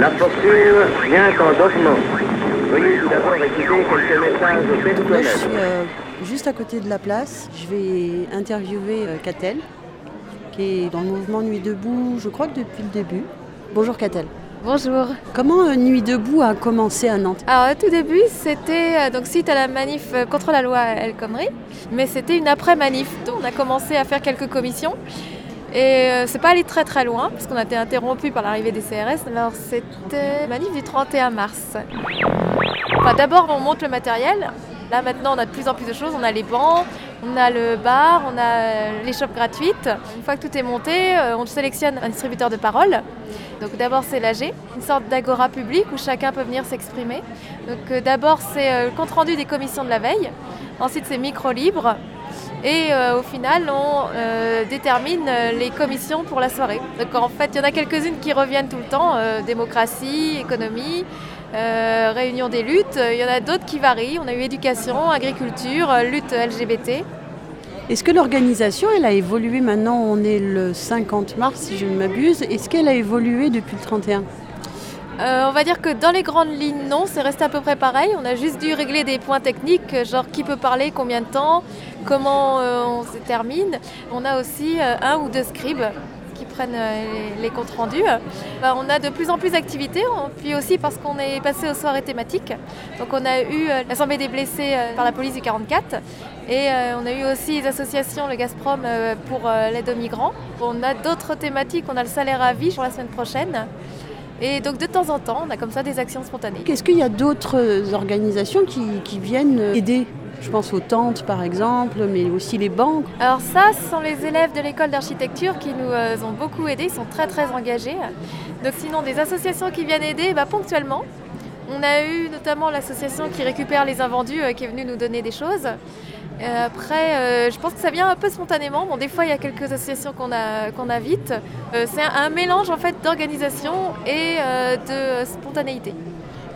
La posture vient en document. Veuillez tout d'abord écouter quelques messages Là, je suis euh, juste à côté de la place. Je vais interviewer euh, Catel, qui est dans le mouvement Nuit Debout, je crois que depuis le début. Bonjour Catel. Bonjour. Comment euh, Nuit Debout a commencé à Nantes? Alors, au tout début, c'était euh, donc suite à la manif euh, contre la loi El Khomri, mais c'était une après-manif. Donc, On a commencé à faire quelques commissions. Et euh, c'est pas allé très très loin, parce qu'on a été interrompu par l'arrivée des CRS. Alors c'était manif du 31 mars. Enfin, d'abord, on monte le matériel. Là, maintenant, on a de plus en plus de choses. On a les bancs, on a le bar, on a euh, les shops gratuites. Une fois que tout est monté, euh, on sélectionne un distributeur de parole. Donc d'abord, c'est l'AG, une sorte d'agora public où chacun peut venir s'exprimer. Donc d'abord, c'est le compte-rendu des commissions de la veille. Ensuite, c'est micro libre. Et euh, au final, on euh, détermine euh, les commissions pour la soirée. Donc en fait, il y en a quelques-unes qui reviennent tout le temps. démocratie, économie, réunion des luttes. Il y en a d'autres qui varient. On a eu éducation, agriculture, lutte LGBT. Est-ce que l'organisation, elle a évolué maintenant? On est le 50 mars, si je ne m'abuse. Est-ce qu'elle a évolué depuis le 31 Euh, on va dire que dans les grandes lignes, non, c'est resté à peu près pareil. On a juste dû régler des points techniques, euh, genre qui peut parler, combien de temps, comment euh, on se termine. On a aussi un ou deux scribes qui prennent les, comptes rendus. Bah, on a de plus en plus d'activités, on- puis aussi parce qu'on est passé aux soirées thématiques. Donc on a eu l'Assemblée des blessés par la police du 44 et on a eu aussi les associations, le Gazprom pour l'aide aux migrants. On a d'autres thématiques, on a le salaire à vie pour la semaine prochaine. Et donc de temps en temps, on a comme ça des actions spontanées. Est-ce qu'il y a d'autres organisations qui, qui viennent aider? Je pense aux tentes, par exemple, mais aussi les banques. Alors ça, ce sont les élèves de l'école d'architecture qui nous euh, ont beaucoup aidés, ils sont très très engagés. Donc sinon, des associations qui viennent aider bah, ponctuellement. On a eu notamment l'association qui récupère les invendus euh, qui est venue nous donner des choses. Euh, après, euh, je pense que ça vient un peu spontanément. Bon, des fois, il y a quelques associations qu'on a- qu'on invite. Euh, c'est un, un mélange en fait d'organisation et de spontanéité.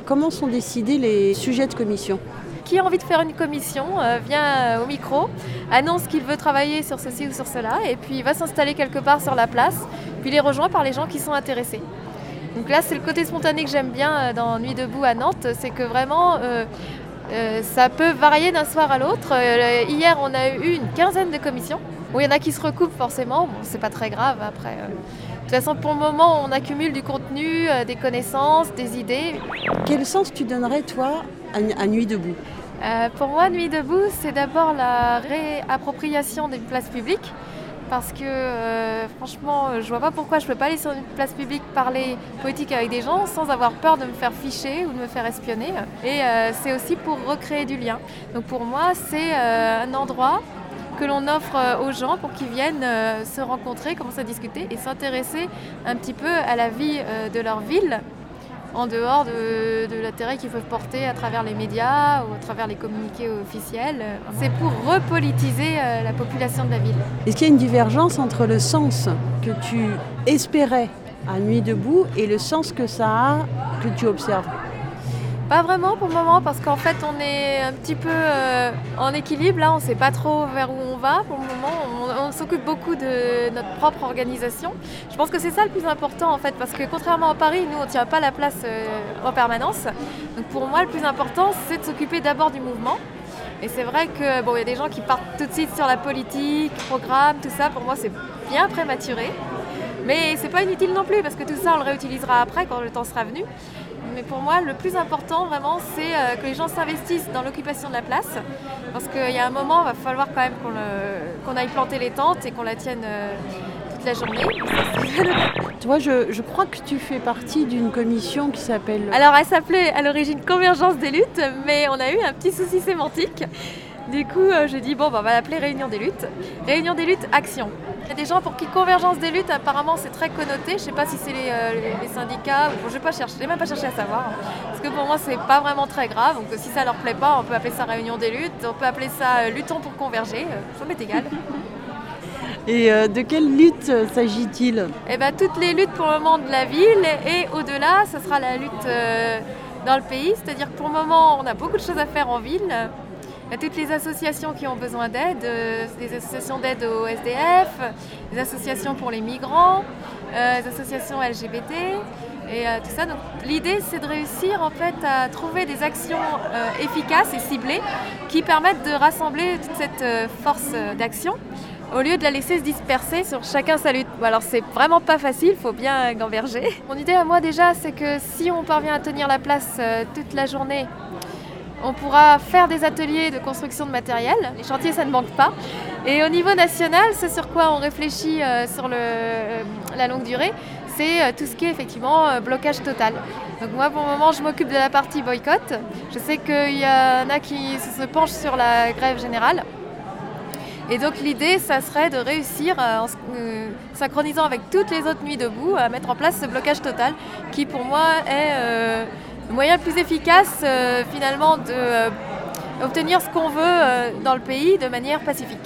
Comment sont décidés les sujets de commission? Qui a envie de faire une commission vient au micro, annonce qu'il veut travailler sur ceci ou sur cela, et puis va s'installer quelque part sur la place, puis il est rejoint par les gens qui sont intéressés. Donc là, c'est le côté spontané que j'aime bien dans Nuit debout à Nantes, c'est que vraiment, euh, euh, ça peut varier d'un soir à l'autre. Euh, hier, on a eu une quinzaine de commissions. Bon, il y en a qui se recoupent forcément, bon, c'est pas très grave après. euh. De toute façon, pour le moment, on accumule du contenu, des connaissances, des idées. Quel sens tu donnerais, toi, à, à Nuit debout? Pour moi, Nuit debout, c'est d'abord la réappropriation d'une place publique. Parce que euh, franchement, euh, je vois pas pourquoi je peux pas aller sur une place publique parler politique avec des gens sans avoir peur de me faire ficher ou de me faire espionner. Et euh, c'est aussi pour recréer du lien. Donc pour moi, c'est un endroit que l'on offre aux gens pour qu'ils viennent se rencontrer, commencer à discuter et s'intéresser un petit peu à la vie de leur ville en dehors de, l'intérêt qu'ils peuvent porter à travers les médias ou à travers les communiqués officiels. C'est pour repolitiser euh, la population de la ville. Est-ce qu'il y a une divergence entre le sens que tu espérais à Nuit debout et le sens que ça a, que tu observes? Pas vraiment pour le moment parce qu'en fait on est un petit peu euh, en équilibre là, on ne sait pas trop vers où on va pour le moment. On, s'occupe beaucoup de notre propre organisation. Je pense que c'est ça le plus important en fait parce que contrairement à Paris, nous on ne tient pas la place euh, en permanence. Donc pour moi le plus important c'est de s'occuper d'abord du mouvement. Et c'est vrai que bon, il y a des gens qui partent tout de suite sur la politique, programme, tout ça. Pour moi c'est bien prématuré. Mais c'est pas inutile non plus parce que tout ça on le réutilisera après quand le temps sera venu. Mais pour moi, le plus important vraiment, c'est euh, que les gens s'investissent dans l'occupation de la place. Parce qu'il y a un moment, il va falloir quand même qu'on le- qu'on aille planter les tentes et qu'on la tienne euh, toute la journée. Toi, je, je crois que tu fais partie d'une commission qui s'appelle... Alors, elle s'appelait à l'origine Convergence des luttes, mais on a eu un petit souci sémantique. Du coup, euh, j'ai dit, bon, bah, on va l'appeler Réunion des luttes. Réunion des luttes, action. Il y a des gens pour qui Convergence des luttes, apparemment, c'est très connoté. Je sais pas si c'est les, euh, les- syndicats, ou bon, je vais chercher, j'ai même pas cherché à savoir. hein. Parce que pour moi, c'est pas vraiment très grave. Donc, si ça leur plaît pas, on peut appeler ça Réunion des luttes, on peut appeler ça euh, Luttons pour converger. euh, Ça m'est égal. Et euh, de quelle lutte s'agit-il? Eh ben, toutes les luttes pour le moment de la ville et au-delà, ce sera la lutte euh, dans le pays. C'est-à-dire que pour le moment, on a beaucoup de choses à faire en ville. A toutes les associations qui ont besoin d'aide, euh, des associations d'aide au SDF, des associations pour les migrants, euh, des associations LGBT et euh, tout ça. L'idée c'est de réussir en fait à trouver des actions efficaces et ciblées qui permettent de rassembler toute cette force d'action au lieu de la laisser se disperser sur chacun sa lutte. Alors c'est vraiment pas facile, il faut bien gamberger. Mon idée à moi déjà c'est que si on parvient à tenir la place toute la journée, on pourra faire des ateliers de construction de matériel. Les chantiers, ça ne manque pas. Et au niveau national, c'est sur quoi on réfléchit euh, sur euh, la longue durée, c'est euh, tout ce qui est effectivement blocage total. Donc moi, pour le moment, je m'occupe de la partie boycott. Je sais qu'il y en a qui se penchent sur la grève générale. Et donc l'idée, ça serait de réussir, en synchronisant avec toutes les autres nuits debout, à mettre en place ce blocage total, qui pour moi est le moyen le plus efficace euh, finalement de euh, obtenir ce qu'on veut euh, dans le pays de manière pacifique.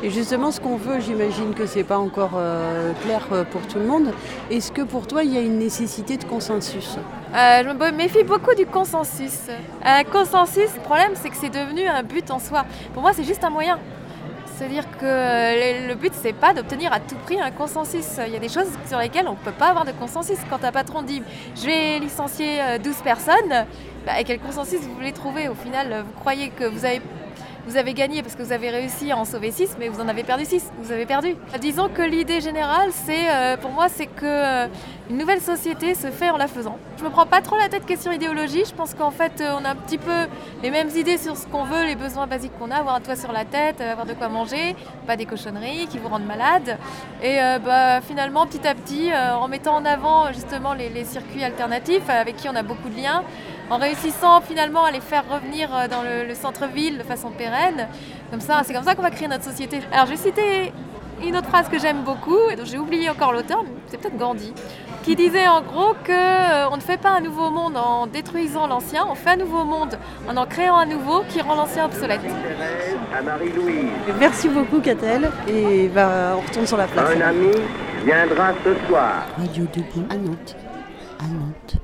Et justement, ce qu'on veut, j'imagine que c'est pas encore euh, clair pour tout le monde. Est-ce que pour toi, il y a une nécessité de consensus? Euh, je me méfie beaucoup du consensus. Un consensus, le problème, c'est que c'est devenu un but en soi. Pour moi, c'est juste un moyen. C'est-à-dire que euh, le but, c'est pas d'obtenir à tout prix un consensus. Il y a des choses sur lesquelles on ne peut pas avoir de consensus. Quand un patron dit je vais licencier euh, 12 personnes, bah, quel consensus vous voulez trouver Au final, euh, vous croyez que vous avez vous avez gagné parce que vous avez réussi à en sauver 6, mais vous en avez perdu 6. Vous avez perdu. Disons que l'idée générale, c'est, euh, pour moi, c'est que euh, une nouvelle société se fait en la faisant. Je me prends pas trop la tête question idéologie. Je pense qu'en fait, euh, on a un petit peu les mêmes idées sur ce qu'on veut, les besoins basiques qu'on a, avoir un toit sur la tête, avoir de quoi manger, pas des cochonneries qui vous rendent malade. Et bah, finalement, petit à petit, en mettant en avant justement les circuits alternatifs avec qui on a beaucoup de liens, en réussissant finalement à les faire revenir euh, dans le, le centre-ville de façon pérenne. Comme ça, c'est comme ça qu'on va créer notre société. Alors, je vais citer une autre phrase que j'aime beaucoup, et dont j'ai oublié encore l'auteur, c'est peut-être Gandhi, qui disait en gros que euh, on ne fait pas un nouveau monde en détruisant l'ancien, on fait un nouveau monde en en créant un nouveau qui rend l'ancien obsolète. Merci beaucoup, Catel. Et bah, on retourne sur la place. Un ami viendra ce soir. Radio Debout à Nantes. À Nantes.